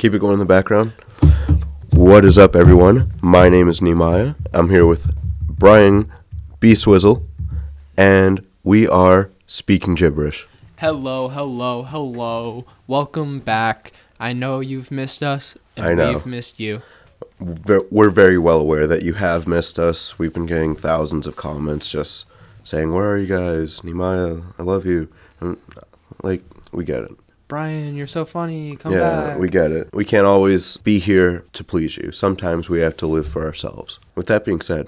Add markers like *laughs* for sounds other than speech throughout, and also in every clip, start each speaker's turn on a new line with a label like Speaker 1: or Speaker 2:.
Speaker 1: Keep it going in the background. What is up, everyone? My name is Nehemiah. I'm here with Brian B. Swizzle, and we are speaking gibberish.
Speaker 2: Hello, hello, hello. Welcome back. I know you've missed us, and
Speaker 1: I know.
Speaker 2: we've missed you.
Speaker 1: We're very well aware that you have missed us. We've been getting thousands of comments just saying, "Where are you guys, Nehemiah? I love you." And, like, we get it.
Speaker 2: Brian, you're so funny. Come
Speaker 1: yeah,
Speaker 2: back.
Speaker 1: we get it. We can't always be here to please you. Sometimes we have to live for ourselves. With that being said,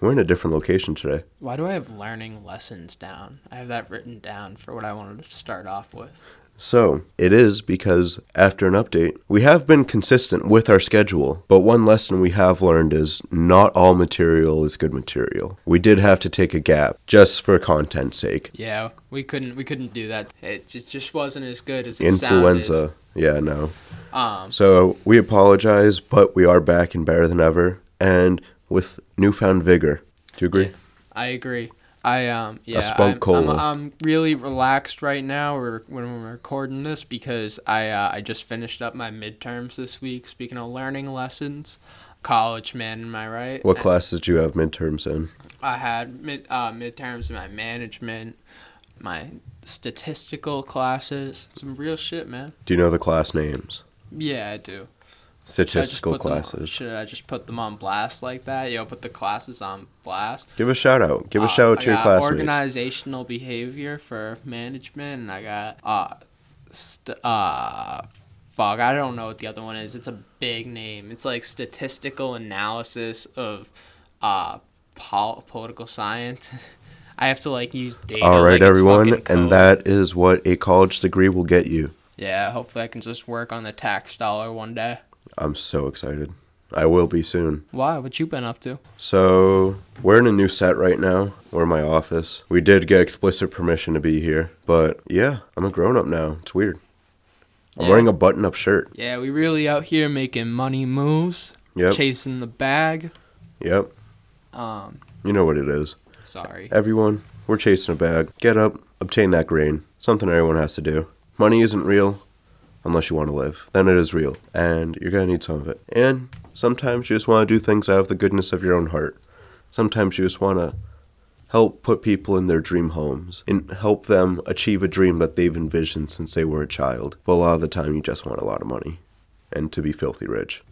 Speaker 1: we're in a different location today.
Speaker 2: Why do I have learning lessons down? I have that written down for what I wanted to start off with.
Speaker 1: So, it is because after an update, we have been consistent with our schedule, but one lesson we have learned is not all material is good material. We did have to take a gap just for content's sake.
Speaker 2: Yeah, we couldn't we couldn't do that. It just wasn't as good as it
Speaker 1: Influenza. Yeah, no.
Speaker 2: Um,
Speaker 1: So, we apologize, but we are back and better than ever and with newfound vigor. Do you agree?
Speaker 2: I agree. I um yeah,
Speaker 1: spunk
Speaker 2: I'm, I'm,
Speaker 1: cola.
Speaker 2: I'm really relaxed right now. We're, when we're recording this because I uh, I just finished up my midterms this week. Speaking of learning lessons, college man, am I right?
Speaker 1: What
Speaker 2: And
Speaker 1: class did you have midterms in?
Speaker 2: I had mid uh, midterms in my management, my statistical classes, some real shit, man.
Speaker 1: Do you know the class names?
Speaker 2: Yeah, I do. Should I just
Speaker 1: Statistical classes.
Speaker 2: should I just put them on blast like that? Yo, put the classes on blast.
Speaker 1: Give a shout out. Give a
Speaker 2: Uh,
Speaker 1: shout out
Speaker 2: I
Speaker 1: to your
Speaker 2: got
Speaker 1: classmates.
Speaker 2: Organizational behavior for management, and I got uh, st- uh, fuck, I don't know what the other one is. It's a big name. It's like statistical analysis of uh, pol- political science. *laughs* I have to like use data.
Speaker 1: All right,
Speaker 2: like
Speaker 1: everyone, and that is what a college degree will get you.
Speaker 2: Yeah, hopefully I can just work on the tax dollar one day.
Speaker 1: I'm so excited. I will be soon.
Speaker 2: Why? What you been up to?
Speaker 1: So, we're in a new set right now. We're in my office. We did get explicit permission to be here, but yeah, I'm a grown up now. It's weird. I'm
Speaker 2: Yeah.
Speaker 1: wearing a button up shirt.
Speaker 2: Yeah, we really out here making money moves,
Speaker 1: Yep.
Speaker 2: chasing the bag.
Speaker 1: Yep.
Speaker 2: Um,
Speaker 1: You know what it is.
Speaker 2: sorry.
Speaker 1: Everyone, we're chasing a bag. Get up, obtain that grain. Something everyone has to do. Money isn't real unless you want to live. Then it is real, and you're going to need some of it. And sometimes you just want to do things out of the goodness of your own heart. Sometimes you just want to help put people in their dream homes and help them achieve a dream that they've envisioned since they were a child. But a lot of the time, you just want a lot of money and to be filthy rich.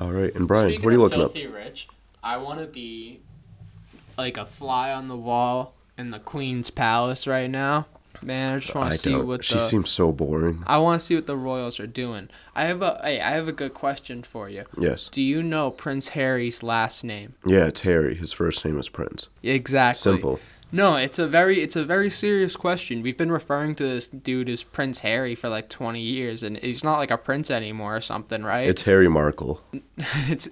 Speaker 1: All right, and Brian,
Speaker 2: Speaking
Speaker 1: what are you looking up?
Speaker 2: filthy rich, I want to be like a fly on the wall in the Queen's Palace right now. Man, I just want to see
Speaker 1: don't.
Speaker 2: what
Speaker 1: She
Speaker 2: the
Speaker 1: seems so boring.
Speaker 2: I want to see what the royals are doing. I have a hey, I have a good question for you.
Speaker 1: Yes.
Speaker 2: Do you know Prince Harry's last name?
Speaker 1: Yeah, it's Harry. His first name is Prince.
Speaker 2: Exactly.
Speaker 1: Simple.
Speaker 2: No, it's a very it's a very serious question. We've been referring to this dude as Prince Harry for like 20 years and he's not like a prince anymore or something, right?
Speaker 1: It's Harry Markle. *laughs*
Speaker 2: it's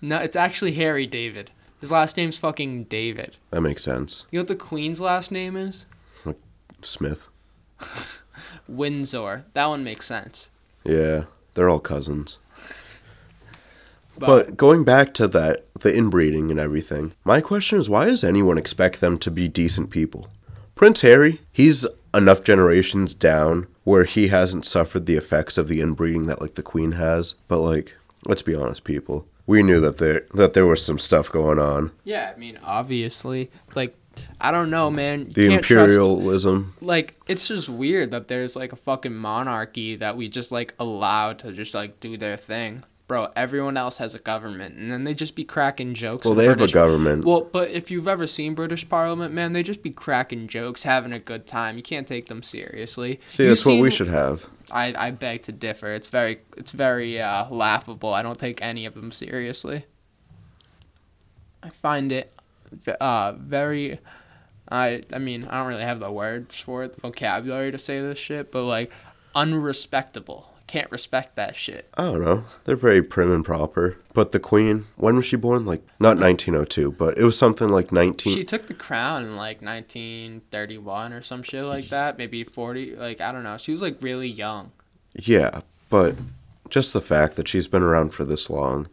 Speaker 2: no, it's actually Harry David. His last name's fucking David.
Speaker 1: That makes sense.
Speaker 2: You know what the Queen's last name is?
Speaker 1: Smith. *laughs*
Speaker 2: Windsor. That one makes sense.
Speaker 1: Yeah, they're all cousins.
Speaker 2: But,
Speaker 1: But going back to that, the inbreeding and everything, my question is why does anyone expect them to be decent people? Prince Harry, he's enough generations down where he hasn't suffered the effects of the inbreeding that like the Queen has. But like, let's be honest, people. We knew that there that there was some stuff going on.
Speaker 2: yeah, I mean, obviously, like I don't know, man.
Speaker 1: The
Speaker 2: can't trust-
Speaker 1: imperialism.
Speaker 2: like it's just weird that there's like a fucking monarchy that we just like allow to just like do their thing. Bro, everyone else has a government, and then they just be cracking jokes.
Speaker 1: Well, they have a government.
Speaker 2: Well, but if you've ever seen British Parliament, man, they just be cracking jokes, having a good time. You can't take them seriously.
Speaker 1: See,
Speaker 2: You
Speaker 1: that's what we should have.
Speaker 2: I, I beg to differ. It's very it's very uh, laughable. I don't take any of them seriously. I find it uh, very. I I mean I don't really have the words for it, the vocabulary to say this shit, but like unrespectable. Can't respect that shit.
Speaker 1: I don't know. They're very prim and proper. But the Queen, when was she born? Like, not 1902, but it was something like 19.
Speaker 2: She took the crown in like 1931 or some shit like that, maybe 40. Like I don't know. She was like really young.
Speaker 1: Yeah, but just the fact that she's been around for this long,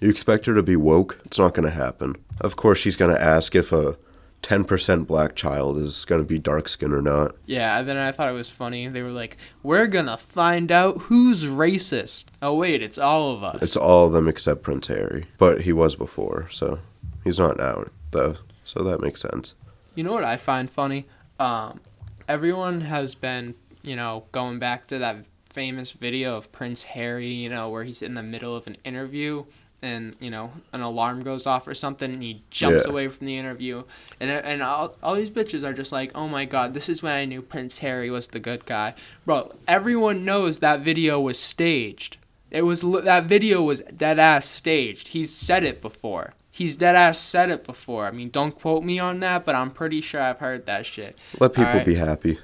Speaker 1: you expect her to be woke? It's not going to happen. Of course, she's going to ask if a 10% black child is going to be dark skin or not.
Speaker 2: Yeah, and then I thought it was funny. They were like, "We're gonna find out who's racist." Oh wait, it's all of us.
Speaker 1: It's all of them except Prince Harry. But he was before, so he's not now, though. So that makes sense.
Speaker 2: You know what I find funny? Um, everyone has been, you know, going back to that famous video of Prince Harry, you know, where he's in the middle of an interview and you know an alarm goes off or something and he jumps
Speaker 1: Yeah.
Speaker 2: away from the interview. And uh, and all, all these bitches are just like oh my god this is when i knew prince harry was the good guy. Bro everyone knows that video was staged. It was that video was dead ass staged. He's said it before. He's dead ass said it before. I mean don't quote me on that but i'm pretty sure i've heard that shit.
Speaker 1: Let people
Speaker 2: Alright.
Speaker 1: be happy.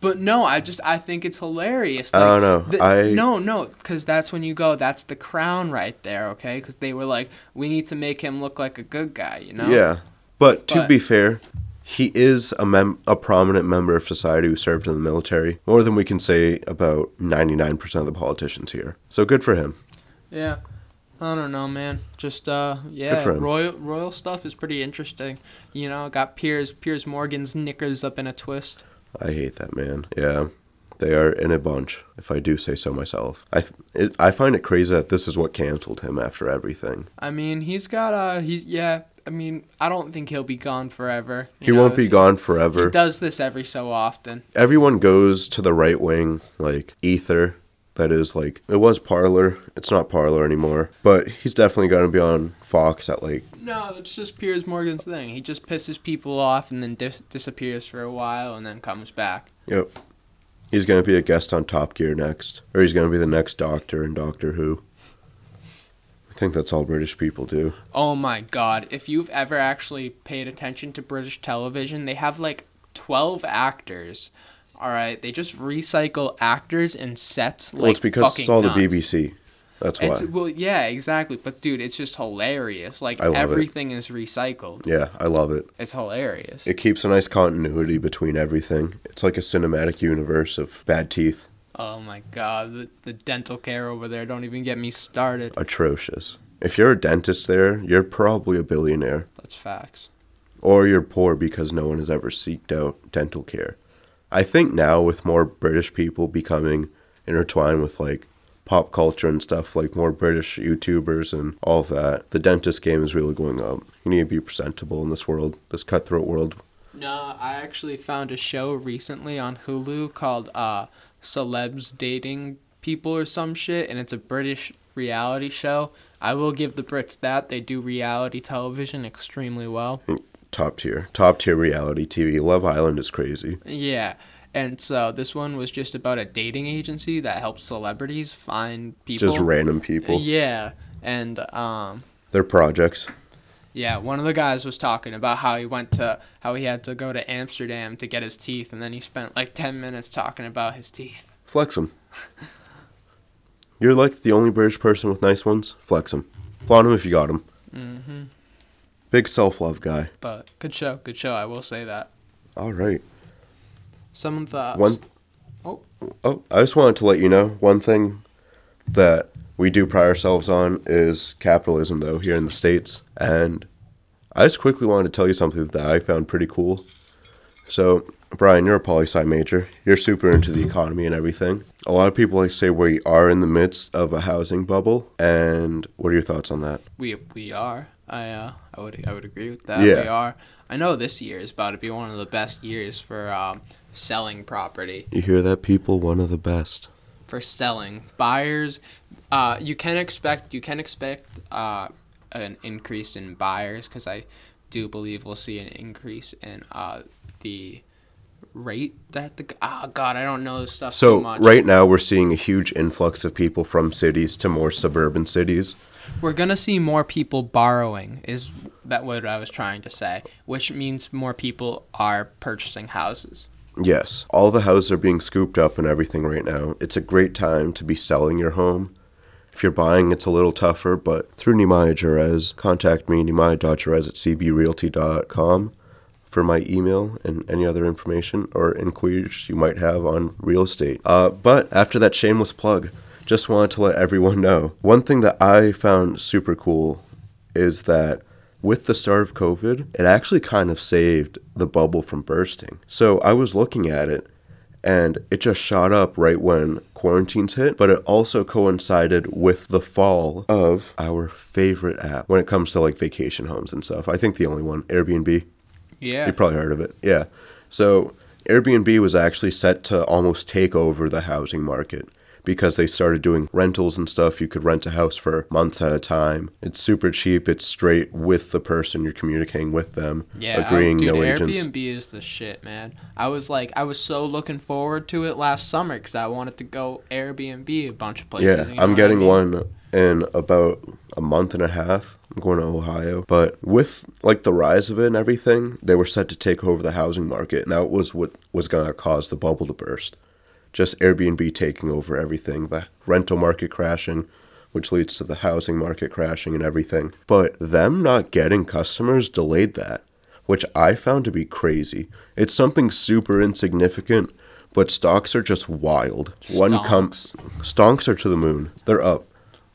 Speaker 2: But no, I just I think it's hilarious.
Speaker 1: I don't know.
Speaker 2: the-
Speaker 1: I-
Speaker 2: no no because that's when you go. That's the crown right there. Okay, because they were like, we need to make him look like a good guy. You know.
Speaker 1: Yeah. But to be fair, he is a mem- a prominent member of society who served in the military, more than we can say about 99% of the politicians here. So good for him.
Speaker 2: Yeah. I don't know, man. Just uh, yeah, royal royal stuff is pretty interesting. You know, got Piers Piers Morgan's knickers up in a twist.
Speaker 1: I hate that man. Yeah. They are in a bunch, if I do say so myself. I it, I find it crazy that this is what canceled him after everything.
Speaker 2: I mean, he's got a he's yeah. I mean, I don't think he'll be gone forever.
Speaker 1: He
Speaker 2: know,
Speaker 1: won't be gone
Speaker 2: He
Speaker 1: forever.
Speaker 2: does this every so often.
Speaker 1: Everyone goes to the right wing, like Ether. That is like it was Parler. It's not Parler anymore, but he's definitely going to be on Fox at like
Speaker 2: No, it's just Piers Morgan's thing. He just pisses people off and then dis- disappears for a while and then comes back.
Speaker 1: Yep. He's going to be a guest on Top Gear next. Or he's going to be the next Doctor in Doctor Who. I think that's all British people do.
Speaker 2: Oh my god, if you've ever actually paid attention to British television, they have like 12 actors. All right, they just recycle actors and sets like
Speaker 1: well, it's because it's
Speaker 2: fucking
Speaker 1: all
Speaker 2: nuts.
Speaker 1: the BBC. That's why.
Speaker 2: It's well, yeah, exactly. But dude, it's just hilarious. Like
Speaker 1: I
Speaker 2: everything is recycled.
Speaker 1: Yeah, I love it.
Speaker 2: It's hilarious.
Speaker 1: It keeps a nice continuity between everything. It's like a cinematic universe of bad teeth.
Speaker 2: oh my god, the, the dental care over there. Don't even get me started.
Speaker 1: Atrocious. If you're a dentist there, you're probably a billionaire.
Speaker 2: That's facts.
Speaker 1: Or you're poor because no one has ever seeked out dental care. I think now with more British people becoming intertwined with like pop culture and stuff, like more British YouTubers and all that, the dentist game is really going up. You need to be presentable in this world, this cutthroat world.
Speaker 2: No, I actually found a show recently on Hulu called uh, Celebs Dating People or some shit, and it's a British reality show. I will give the Brits that. They do reality television extremely well.
Speaker 1: Top tier, top tier reality TV. Love Island is crazy.
Speaker 2: Yeah. And so this one was just about a dating agency that helps celebrities find people.
Speaker 1: Just random people.
Speaker 2: Yeah. And um
Speaker 1: Their projects.
Speaker 2: Yeah, one of the guys was talking about how he went to how he had to go to Amsterdam to get his teeth, and then he spent like ten minutes talking about his teeth.
Speaker 1: Flex them. You're like the only British person with nice ones. Flex them. Flaunt them if you got them.
Speaker 2: hmm
Speaker 1: Big self love guy.
Speaker 2: But good show, good show. I will say that.
Speaker 1: All right.
Speaker 2: Some the
Speaker 1: One.
Speaker 2: Oh.
Speaker 1: Oh, I just wanted to let you know one thing that we do pride ourselves on is capitalism, though, here in the States. And I just quickly wanted to tell you something that I found pretty cool. So, Brian, you're a poli sci major. You're super into the economy and everything. A lot of people like to say we are in the midst of a housing bubble. And what are your thoughts on that?
Speaker 2: we we are. I uh I would I would agree with that.
Speaker 1: Yeah.
Speaker 2: We are. I know this year is about to be one of the best years for um, selling property.
Speaker 1: You hear that, people? One of the best.
Speaker 2: for selling buyers uh, you can expect you can expect uh, an increase in buyers because i do believe we'll see an increase in uh, the rate that the oh god i don't know this stuff so,
Speaker 1: So,
Speaker 2: much
Speaker 1: right now, we're seeing a huge influx of people from cities to more suburban cities.
Speaker 2: We're gonna see more people borrowing is that what i was trying to say which means more people are purchasing houses
Speaker 1: Yes, all the houses are being scooped up and everything right now. It's a great time to be selling your home. If you're buying, it's a little tougher, but through Nehemiah Jerez, contact me, nehemiah.jerez at cbrealty.com for my email and any other information or inquiries you might have on real estate. Uh, but after that shameless plug, just wanted to let everyone know one thing that I found super cool is that with the start of COVID, it actually kind of saved the bubble from bursting. So I was looking at it and it just shot up right when quarantines hit, but it also coincided with the fall of our favorite app when it comes to like vacation homes and stuff. I think the only one, Airbnb.
Speaker 2: Yeah.
Speaker 1: You probably heard of it. Yeah. So Airbnb was actually set to almost take over the housing market because they started doing rentals and stuff. You could rent a house for months at a time. It's super cheap. It's straight with the person you're communicating with them,
Speaker 2: Yeah,
Speaker 1: agreeing
Speaker 2: I, dude,
Speaker 1: no agents.
Speaker 2: Airbnb is the shit, man. I was like, I was so looking forward to it last summer because I wanted to go Airbnb a bunch of places.
Speaker 1: Yeah,
Speaker 2: you know
Speaker 1: I'm
Speaker 2: what I
Speaker 1: getting
Speaker 2: mean?
Speaker 1: one in about a month and a half. I'm going to Ohio, but with like the rise of it and everything, they were set to take over the housing market, and that was what was going to cause the bubble to burst. Just Airbnb taking over everything, the rental market crashing, which leads to the housing market crashing and everything. But them not getting customers delayed that, which I found to be crazy. It's something super insignificant, but stocks are just wild. One com- stonks are to the moon. They're up.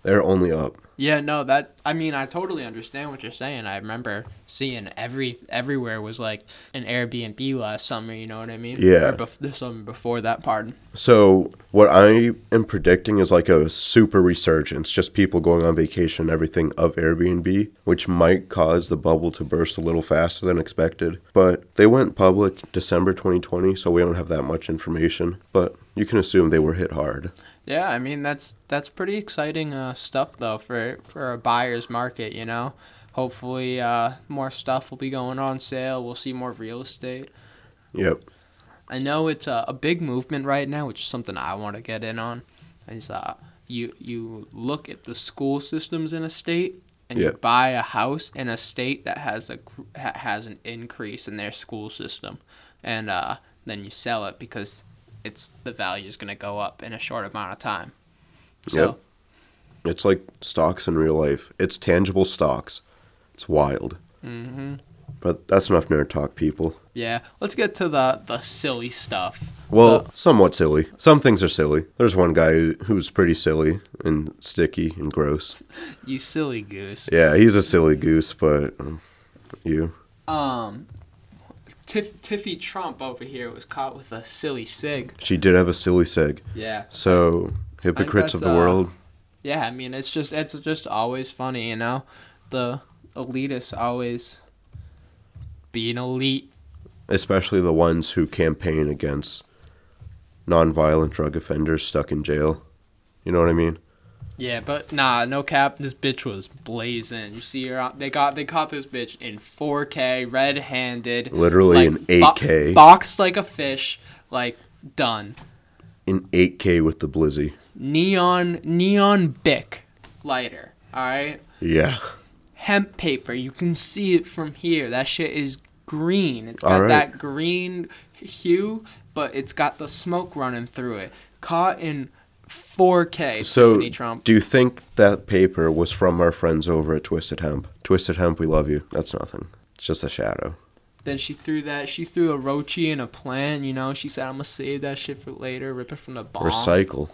Speaker 1: They're only up.
Speaker 2: Yeah, no, that I mean, I totally understand what you're saying. I remember seeing every everywhere was like an Airbnb last summer. You know what I mean?
Speaker 1: Yeah.
Speaker 2: Or bef- the summer before that, pardon.
Speaker 1: So what I am predicting is like a super resurgence, just people going on vacation and everything of Airbnb, which might cause the bubble to burst a little faster than expected. But they went public December 2020, so we don't have that much information. But you can assume they were hit hard.
Speaker 2: Yeah, I mean that's that's pretty exciting uh, stuff though for for a buyer's market. You know, hopefully uh, more stuff will be going on sale. We'll see more real estate.
Speaker 1: Yep.
Speaker 2: I know it's a, a big movement right now, which is something I want to get in on. Is uh, you you look at the school systems in a state and
Speaker 1: Yeah.
Speaker 2: you buy a house in a state that has a has an increase in their school system, and uh, then you sell it because it's the value is going to go up in a short amount of time. So
Speaker 1: Yep. It's like stocks in real life. It's tangible stocks. It's wild.
Speaker 2: hmm
Speaker 1: But that's enough nerd talk, people.
Speaker 2: yeah, let's get to the the silly stuff.
Speaker 1: Well,
Speaker 2: The-
Speaker 1: somewhat silly. Some things are silly. There's one guy who's pretty silly and sticky and gross.
Speaker 2: you silly goose.
Speaker 1: Yeah, he's a silly goose, but um, you.
Speaker 2: Um, Tiff, Tiffy Trump over here was caught with a silly sig.
Speaker 1: She did have a silly sig.
Speaker 2: Yeah.
Speaker 1: So, hypocrites of the
Speaker 2: uh,
Speaker 1: world.
Speaker 2: Yeah, I mean it's just it's just always funny, you know. The elitists always being elite.
Speaker 1: Especially the ones who campaign against nonviolent drug offenders stuck in jail. You know what I mean?
Speaker 2: Yeah, but nah, no cap. This bitch was blazing. You see her? They got they caught this bitch in 4K, red-handed,
Speaker 1: Literally in 8K.
Speaker 2: boxed like a fish, like done.
Speaker 1: In 8K with the blizzy.
Speaker 2: Neon neon bic lighter. All right.
Speaker 1: Yeah.
Speaker 2: hemp paper. You can see it from here. That shit is green. It's got
Speaker 1: Alright.
Speaker 2: that green hue, but it's got the smoke running through it. Caught in 4K.
Speaker 1: So,
Speaker 2: Tiffany Trump.
Speaker 1: do you think that paper was from our friends over at Twisted Hemp? Twisted Hemp, we love you. That's nothing. It's just a shadow.
Speaker 2: Then she threw that. She threw a rochi and a plant. You know. She said, "I'm gonna save that shit for later. Rip it from the bomb."
Speaker 1: Recycle.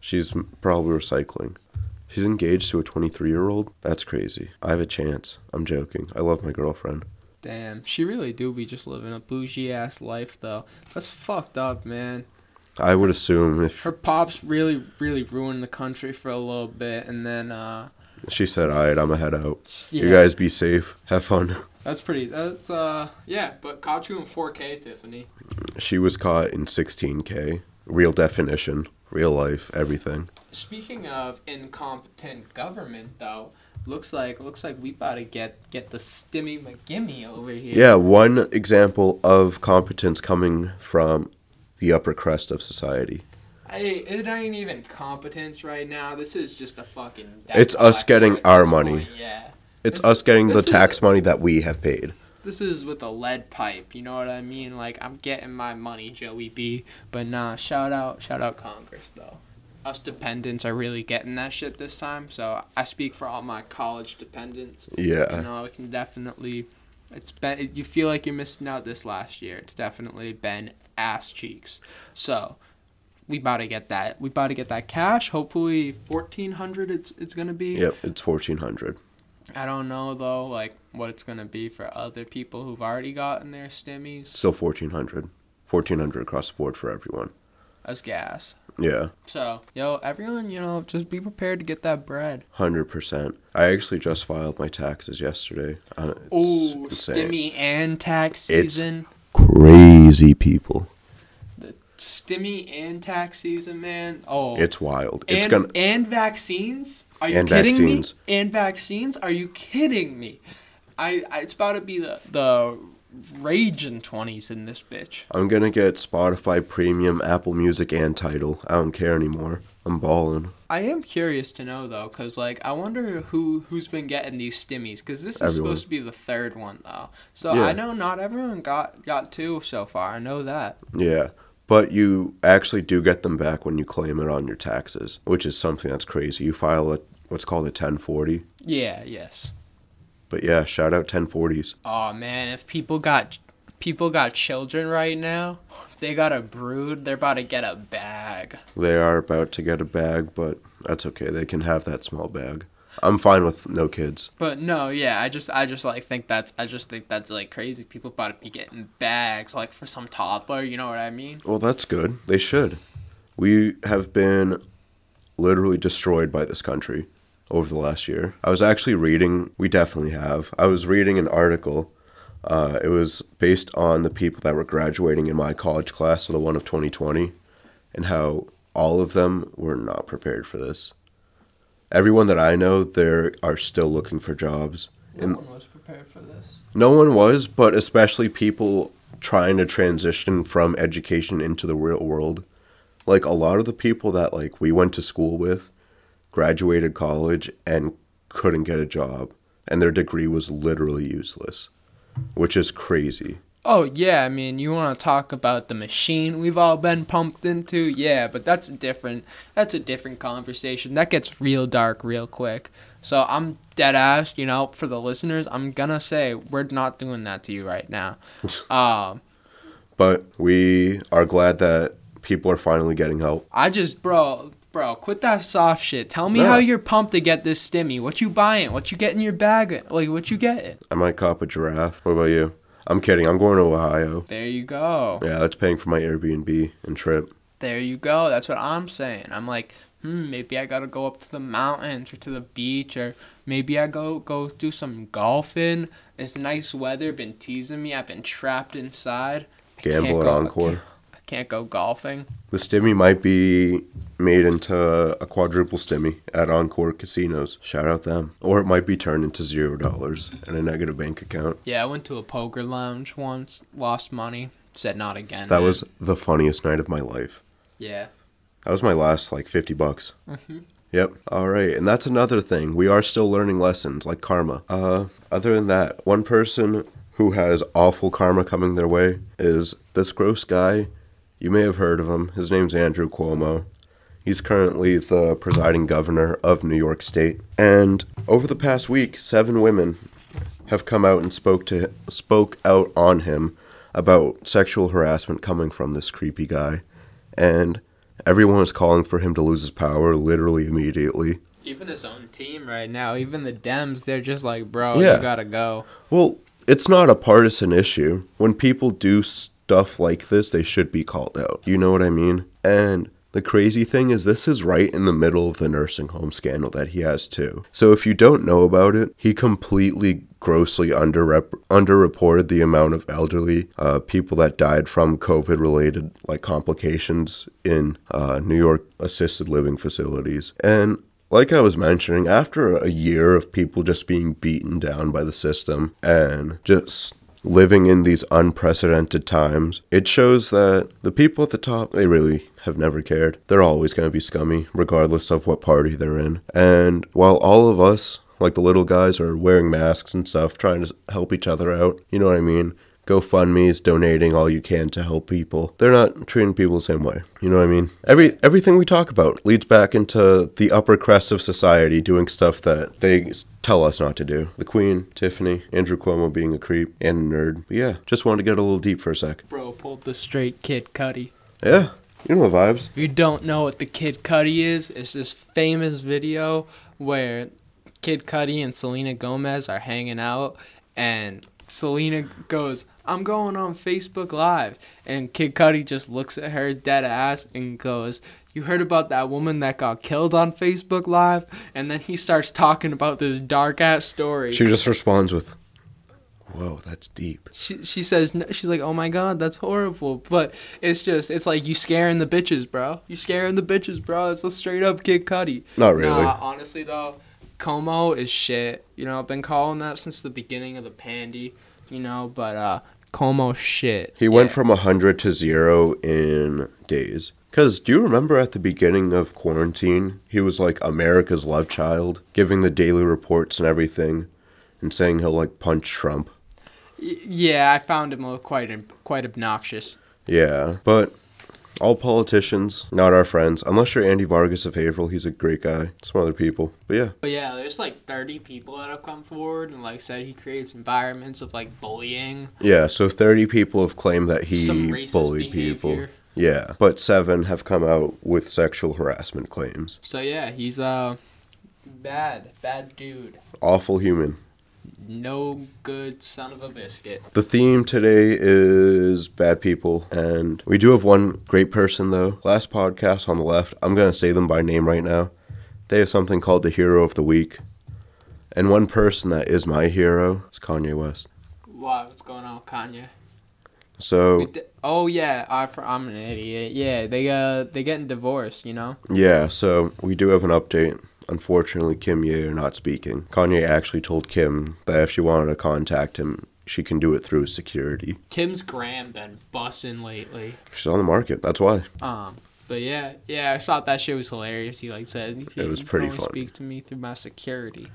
Speaker 1: She's probably recycling. She's engaged to a 23 year old? That's crazy. I have a chance. I'm joking. I love my girlfriend.
Speaker 2: Damn, she really do be just living a bougie ass life though. That's fucked up, man.
Speaker 1: I would assume if
Speaker 2: Her pops really, really ruined the country for a little bit, and then uh,
Speaker 1: she said, Alright, I'm going to head out.
Speaker 2: yeah.
Speaker 1: You guys be safe. Have fun. *laughs*
Speaker 2: That's pretty. That's uh, yeah. But caught you in 4K, Tiffany.
Speaker 1: She was caught in 16K. Real definition. Real life. Everything.
Speaker 2: Speaking of incompetent government, though, looks like looks like we about to get get the stimmy McGimmy over here.
Speaker 1: Yeah, one example of competence coming from the upper crust of society.
Speaker 2: Hey, it ain't even competence right now. This is just a fucking.
Speaker 1: It's us getting our money.
Speaker 2: point, Yeah.
Speaker 1: It's
Speaker 2: This-
Speaker 1: us getting the
Speaker 2: is-
Speaker 1: tax money that we have paid.
Speaker 2: This is with a lead pipe. You know what I mean? Like I'm getting my money, Joey B. But nah, shout out, shout out Congress though. Us dependents are really getting that shit this time. So I speak for all my college dependents.
Speaker 1: Yeah.
Speaker 2: You know, we can definitely. It's been. You feel like you're missing out this last year. It's definitely been ass cheeks. So, we about to get that. We about to get that cash. Hopefully, fourteen hundred. It's it's gonna be.
Speaker 1: Yep, it's 1400.
Speaker 2: I don't know though, like what it's gonna be for other people who've already gotten their stimmies.
Speaker 1: Still 1400 1400 across the board for everyone.
Speaker 2: That's gas.
Speaker 1: Yeah,
Speaker 2: So, yo, everyone, you know, just be prepared to get that bread.
Speaker 1: 100%. I actually just filed my taxes yesterday. Uh, it's insane.
Speaker 2: stimmy and tax
Speaker 1: It's-
Speaker 2: season.
Speaker 1: Crazy people.
Speaker 2: The stimmy and tax season, man. Oh,
Speaker 1: It's wild. It's
Speaker 2: and,
Speaker 1: gonna
Speaker 2: and vaccines? Are you
Speaker 1: And
Speaker 2: kidding
Speaker 1: vaccines.
Speaker 2: me? And vaccines? Are you kidding me? I, I it's about to be the the raging twenties in this bitch.
Speaker 1: I'm gonna get Spotify Premium, Apple Music, and Tidal. I don't care anymore. I'm balling.
Speaker 2: I am curious to know though, cause like I wonder who who's been getting these stimmies, cause this is
Speaker 1: Everyone.
Speaker 2: supposed to be the third one though. So
Speaker 1: Yeah.
Speaker 2: I know not everyone got got two so far. I know that.
Speaker 1: Yeah. But you actually do get them back when you claim it on your taxes, which is something that's crazy. You file a what's called a 1040.
Speaker 2: Yeah. Yes.
Speaker 1: But yeah, shout out 1040s.
Speaker 2: Oh man, if people got people got children right now, they got a brood. They're about to get a bag.
Speaker 1: They are about to get a bag, but that's okay. They can have that small bag. I'm fine with no kids.
Speaker 2: But no, yeah, I just I just like think that's I just think that's like crazy. People about to be getting bags like for some toddler. You know what I mean?
Speaker 1: Well, that's good. They should. We have been literally destroyed by this country over the last year. I was actually reading, we definitely have. I was reading an article. Uh, it was based on the people that were graduating in my college class, so the one of 2020, and how all of them were not prepared for this. Everyone that I know, they are still looking for jobs. And
Speaker 2: one was prepared for this.
Speaker 1: no one was, but especially people trying to transition from education into the real world. Like a lot of the people that like we went to school with graduated college and couldn't get a job and their degree was literally useless, which is crazy.
Speaker 2: Oh yeah, I mean, you want to talk about the machine we've all been pumped into? Yeah, but that's a different that's a different conversation. That gets real dark real quick. So I'm dead ass, you know, for the listeners, I'm gonna say we're not doing that to you right now. *laughs* Um,
Speaker 1: But we are glad that people are finally getting help.
Speaker 2: I just, bro, bro, quit that soft shit. Tell me
Speaker 1: No.
Speaker 2: how you're pumped to get this stimmy. What you buying? What you get in your bag? Like, what you getting?
Speaker 1: I might cop a giraffe. What about you? I'm kidding. I'm going to Ohio.
Speaker 2: There you go.
Speaker 1: Yeah, that's paying for my Airbnb and trip.
Speaker 2: There you go. That's what I'm saying. I'm like, hmm, maybe I gotta go up to the mountains or to the beach, or maybe I go go do some golfing. It's nice weather. Been teasing me. I've been trapped inside.
Speaker 1: Gamble at
Speaker 2: go-
Speaker 1: Encore.
Speaker 2: I can't, I can't go golfing.
Speaker 1: The stimmy might be made into a quadruple stimmy at Encore casinos. Shout out them. Or it might be turned into zero dollars and a negative bank account.
Speaker 2: Yeah, I went to a poker lounge once, lost money, said not again.
Speaker 1: That
Speaker 2: man.
Speaker 1: was the funniest night of my life.
Speaker 2: yeah.
Speaker 1: That was my last like 50 bucks. Yep. All right. And that's another thing. We are still learning lessons like karma. Uh other than that, one person who has awful karma coming their way is this gross guy. You may have heard of him. His name's Andrew Cuomo. He's currently the presiding governor of New York State. And over the past week, seven women have come out and spoke to spoke out on him about sexual harassment coming from this creepy guy. And everyone is calling for him to lose his power literally immediately.
Speaker 2: Even his own team right now, even the Dems, they're just like, bro,
Speaker 1: Yeah.
Speaker 2: you gotta go.
Speaker 1: Well, it's not a partisan issue. When people do stuff like this, they should be called out. You know what I mean? And the crazy thing is, this is right in the middle of the nursing home scandal that he has too. So if you don't know about it, he completely grossly underrep- underreported the amount of elderly uh, people that died from COVID related like complications in uh, New York assisted living facilities. And like I was mentioning, after a year of people just being beaten down by the system and just living in these unprecedented times, it shows that the people at the top, they really have never cared. They're always going to be scummy, regardless of what party they're in. And while all of us, like the little guys, are wearing masks and stuff, trying to help each other out, you know what I mean? GoFundMe's donating all you can to help people. They're not treating people the same way. You know what I mean? Every everything we talk about leads back into the upper crest of society doing stuff that they tell us not to do. The Queen, Tiffany, Andrew Cuomo being a creep and a nerd. But yeah, just wanted to get a little deep for a sec.
Speaker 2: Bro pulled the straight Kid Cudi.
Speaker 1: Yeah, you know the vibes.
Speaker 2: If you don't know what the Kid Cudi is, it's this famous video where Kid Cudi and Selena Gomez are hanging out, and Selena goes, "I'm going on Facebook Live," and Kid Cudi just looks at her dead ass and goes. You heard about that woman that got killed on Facebook Live? And then he starts talking about this dark ass story.
Speaker 1: She just responds with, "Whoa, that's deep."
Speaker 2: she she says she's like, "Oh my god, that's horrible." But it's just it's like you scaring the bitches, bro. You scaring the bitches, bro. It's a straight up Kid Cudi.
Speaker 1: Not really.
Speaker 2: Nah, honestly though, Cuomo is shit. You know, I've been calling that since the beginning of the pandy. You know, but uh, Cuomo shit.
Speaker 1: He went
Speaker 2: Yeah.
Speaker 1: from 100 to 0 in days. Because do you remember at the beginning of quarantine, he was like America's love child, giving the daily reports and everything, and saying he'll like punch Trump?
Speaker 2: Y- yeah, I found him uh, quite quite obnoxious.
Speaker 1: Yeah, but all politicians, not our friends, unless you're Andy Vargas of Haverhill, he's a great guy. Some other people. But yeah,
Speaker 2: But yeah, there's like 30 people that have come forward and like said he creates environments of like bullying,
Speaker 1: yeah, so 30 people have claimed that he
Speaker 2: some racist
Speaker 1: bullied people. Yeah, but seven have come out with sexual harassment claims.
Speaker 2: So yeah, he's uh bad, bad dude.
Speaker 1: Awful human.
Speaker 2: No good son of a biscuit.
Speaker 1: The theme today is bad people, and we do have one great person though. Last podcast on the left, I'm gonna say them by name right now. They have something called the Hero of the Week, and one person that is my hero is Kanye West.
Speaker 2: Why? What's going on, with Kanye?
Speaker 1: So
Speaker 2: Oh yeah, I, I'm an idiot. Yeah, they uh they getting divorced. You know.
Speaker 1: yeah, so we do have an update. Unfortunately, Kim Ye are not speaking. Kanye actually told Kim that if she wanted to contact him, she can do it through security.
Speaker 2: Kim's gram been bussin' lately.
Speaker 1: She's on the market. That's why.
Speaker 2: Um, but yeah, yeah, I thought that shit was hilarious. He like said
Speaker 1: It was pretty funny.
Speaker 2: Speak to me through my security.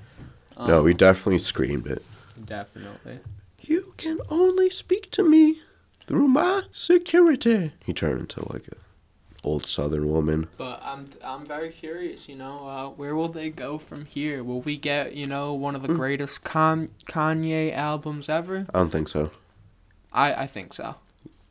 Speaker 1: no,
Speaker 2: Um,
Speaker 1: we definitely screamed it.
Speaker 2: definitely.
Speaker 1: You can only speak to me through my security. He turned into like a old southern woman.
Speaker 2: But I'm I'm very curious. You know, uh, where will they go from here? Will we get you know one of the
Speaker 1: Hmm.
Speaker 2: greatest Con- Kanye albums ever?
Speaker 1: I don't think so.
Speaker 2: I I think so.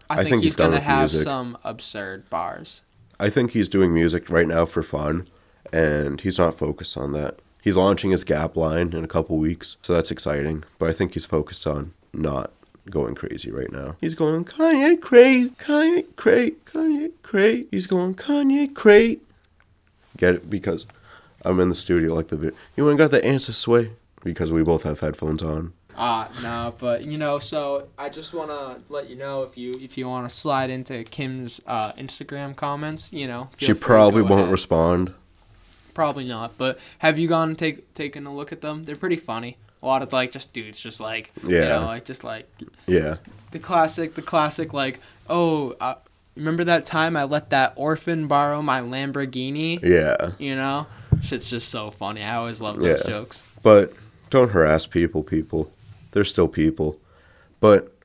Speaker 2: I,
Speaker 1: I
Speaker 2: think,
Speaker 1: think
Speaker 2: he's
Speaker 1: he's
Speaker 2: gonna have
Speaker 1: music.
Speaker 2: some absurd bars.
Speaker 1: I think he's doing music right now for fun, and he's not focused on that. He's launching his Gap line in a couple weeks, so that's exciting. But I think he's focused on not going crazy right now. He's going Kanye crazy, Kanye crazy, Kanye crazy. He's going Kanye crazy. Get it? Because I'm in the studio like the vid. You ain't got the answer sway because we both have headphones on.
Speaker 2: Ah, no, but you know, so I just want to let you know if you if you want to slide into Kim's uh, Instagram comments, you know,
Speaker 1: she probably won't
Speaker 2: ahead.
Speaker 1: respond.
Speaker 2: Probably not, but have you gone and take taken a look at them? They're pretty funny. A lot of like just dudes, just like you
Speaker 1: Yeah.
Speaker 2: know, like just like
Speaker 1: Yeah.
Speaker 2: the classic, the classic like, oh, uh, remember that time I let that orphan borrow my Lamborghini?
Speaker 1: Yeah.
Speaker 2: You know, shit's just so funny. I always love those
Speaker 1: Yeah.
Speaker 2: jokes.
Speaker 1: But don't harass people, people. They're still people. But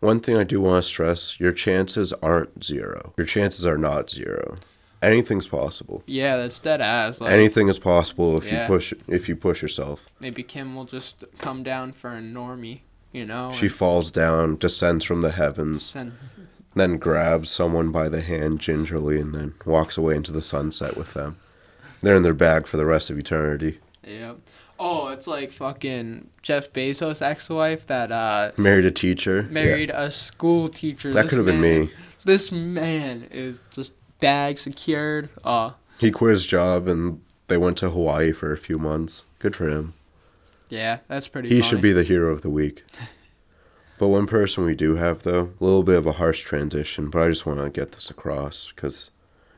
Speaker 1: one thing I do want to stress your chances aren't zero. Your chances are not zero. Anything's possible.
Speaker 2: Yeah, that's dead ass. Like,
Speaker 1: Anything is possible if
Speaker 2: Yeah.
Speaker 1: you push if you push yourself.
Speaker 2: maybe Kim will just come down for a normie. You know,
Speaker 1: She falls down, descends from the heavens,
Speaker 2: send
Speaker 1: then grabs someone by the hand gingerly and then walks away into the sunset with them. They're in their bag for the rest of eternity.
Speaker 2: Yep. Oh, it's like fucking Jeff Bezos' ex-wife that uh
Speaker 1: Married a teacher. Yeah.
Speaker 2: married a school teacher.
Speaker 1: That could have been me.
Speaker 2: This man is just bag secured. Uh
Speaker 1: He quit his job and they went to Hawaii for a few months. Good for him.
Speaker 2: Yeah, that's pretty.
Speaker 1: He
Speaker 2: funny.
Speaker 1: should be the hero of the week. *laughs* But one person we do have, though, a little bit of a harsh transition, but I just want to get this across because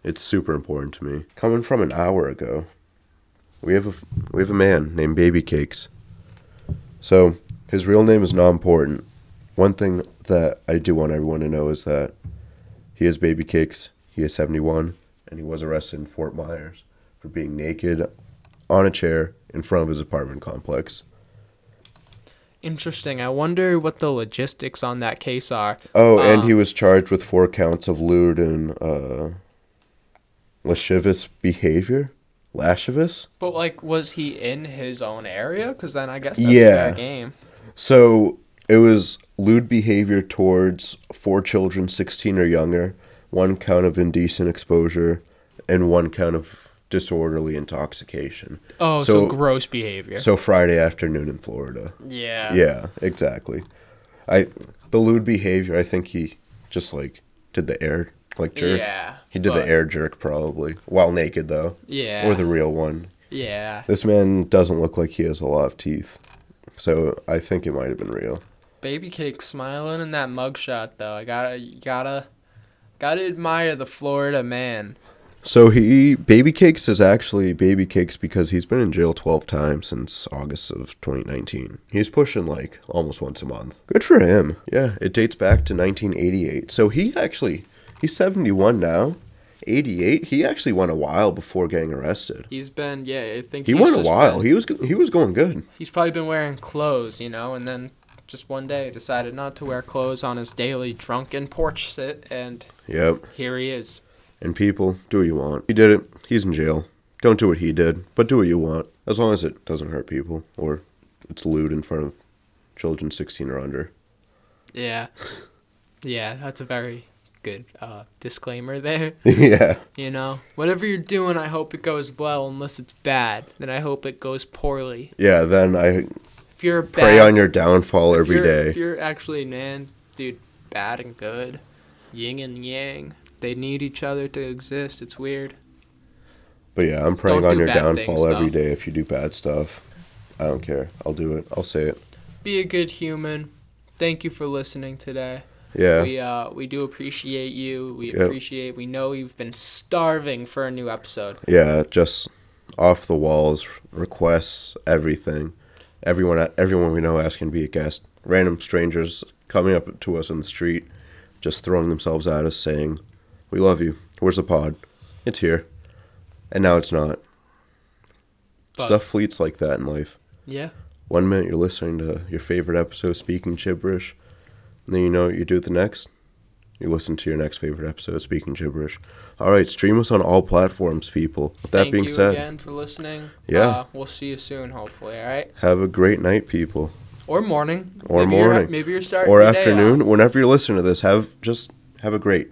Speaker 1: it's super important to me. Coming from an hour ago, we have a we have a man named Baby Cakes. So his real name is not important. One thing that I do want everyone to know is that he is Baby Cakes. He is seventy one, and he was arrested in Fort Myers for being naked on a chair in front of his apartment complex.
Speaker 2: Interesting. I wonder what the logistics on that case are.
Speaker 1: Oh, and he
Speaker 2: Um,
Speaker 1: was charged with four counts of lewd and uh, lascivious behavior. Lascivious?
Speaker 2: But like, was he in his own area? Because then I guess that's
Speaker 1: Yeah.
Speaker 2: game.
Speaker 1: So it was lewd behavior towards four children, 16 or younger, one count of indecent exposure, and one count of disorderly intoxication.
Speaker 2: Oh, so,
Speaker 1: So-
Speaker 2: gross behavior.
Speaker 1: So Friday afternoon in Florida.
Speaker 2: yeah.
Speaker 1: Yeah, exactly. I the lewd behavior. I think he just like did the air like jerk.
Speaker 2: Yeah.
Speaker 1: He did
Speaker 2: but-
Speaker 1: the air jerk probably while naked though,
Speaker 2: Yeah.
Speaker 1: or the real one.
Speaker 2: yeah.
Speaker 1: This man doesn't look like he has a lot of teeth, so I think it might have been real.
Speaker 2: Baby cake smiling in that mugshot though. I gotta, gotta, gotta admire the Florida man.
Speaker 1: So he baby cakes is actually baby cakes because he's been in jail twelve times since August of 2019. He's pushing like almost once a month. Good for him. Yeah, it dates back to 1988. So he actually he's 71 now. 88. He actually went a while before getting arrested.
Speaker 2: He's been, yeah, I think
Speaker 1: He went a while.
Speaker 2: been-
Speaker 1: He was he was going good.
Speaker 2: he's probably been wearing clothes, you know, and then just one day decided not to wear clothes on his daily drunken porch sit, and
Speaker 1: Yep.
Speaker 2: here he is.
Speaker 1: And people, do what you want. He did it. He's in jail. Don't do what he did, but do what you want. As long as it doesn't hurt people or it's lewd in front of children 16 or under.
Speaker 2: Yeah, *laughs* yeah, that's a very good uh, disclaimer there. *laughs*
Speaker 1: yeah.
Speaker 2: You know, whatever you're doing, I hope it goes well. Unless it's bad, then I hope it goes poorly.
Speaker 1: Yeah, then I
Speaker 2: If you're
Speaker 1: pray
Speaker 2: bad,
Speaker 1: on your downfall every day.
Speaker 2: If you're actually man, dude, bad and good, yin and yang, they need each other to exist. It's weird.
Speaker 1: But yeah, I'm praying
Speaker 2: Don't
Speaker 1: on your downfall
Speaker 2: things,
Speaker 1: every day if you do bad stuff. I don't care. I'll do it. I'll say it.
Speaker 2: Be a good human. Thank you for listening today.
Speaker 1: Yeah.
Speaker 2: We uh we do appreciate you. We
Speaker 1: Yep.
Speaker 2: appreciate. We know you've been starving for a new episode.
Speaker 1: Yeah, just off the walls requests, everything. Everyone everyone we know asking to be a guest. Random strangers coming up to us in the street, just throwing themselves at us saying, "We love you. Where's the pod? It's here." And now it's not.
Speaker 2: But-
Speaker 1: Stuff fleets like that in life.
Speaker 2: Yeah.
Speaker 1: One minute you're listening to your favorite episode speaking gibberish, and then you know what you do the next? You listen to your next favorite episode speaking gibberish. All right, stream us on all platforms, people. With that
Speaker 2: Thank
Speaker 1: being
Speaker 2: you
Speaker 1: said,
Speaker 2: again for listening.
Speaker 1: Yeah.
Speaker 2: Uh, we'll see you soon, hopefully. All right.
Speaker 1: have a great night, people.
Speaker 2: Or morning.
Speaker 1: Or
Speaker 2: maybe You're,
Speaker 1: morning.
Speaker 2: maybe you're starting
Speaker 1: Or afternoon, whenever you're listening to this, have just have a great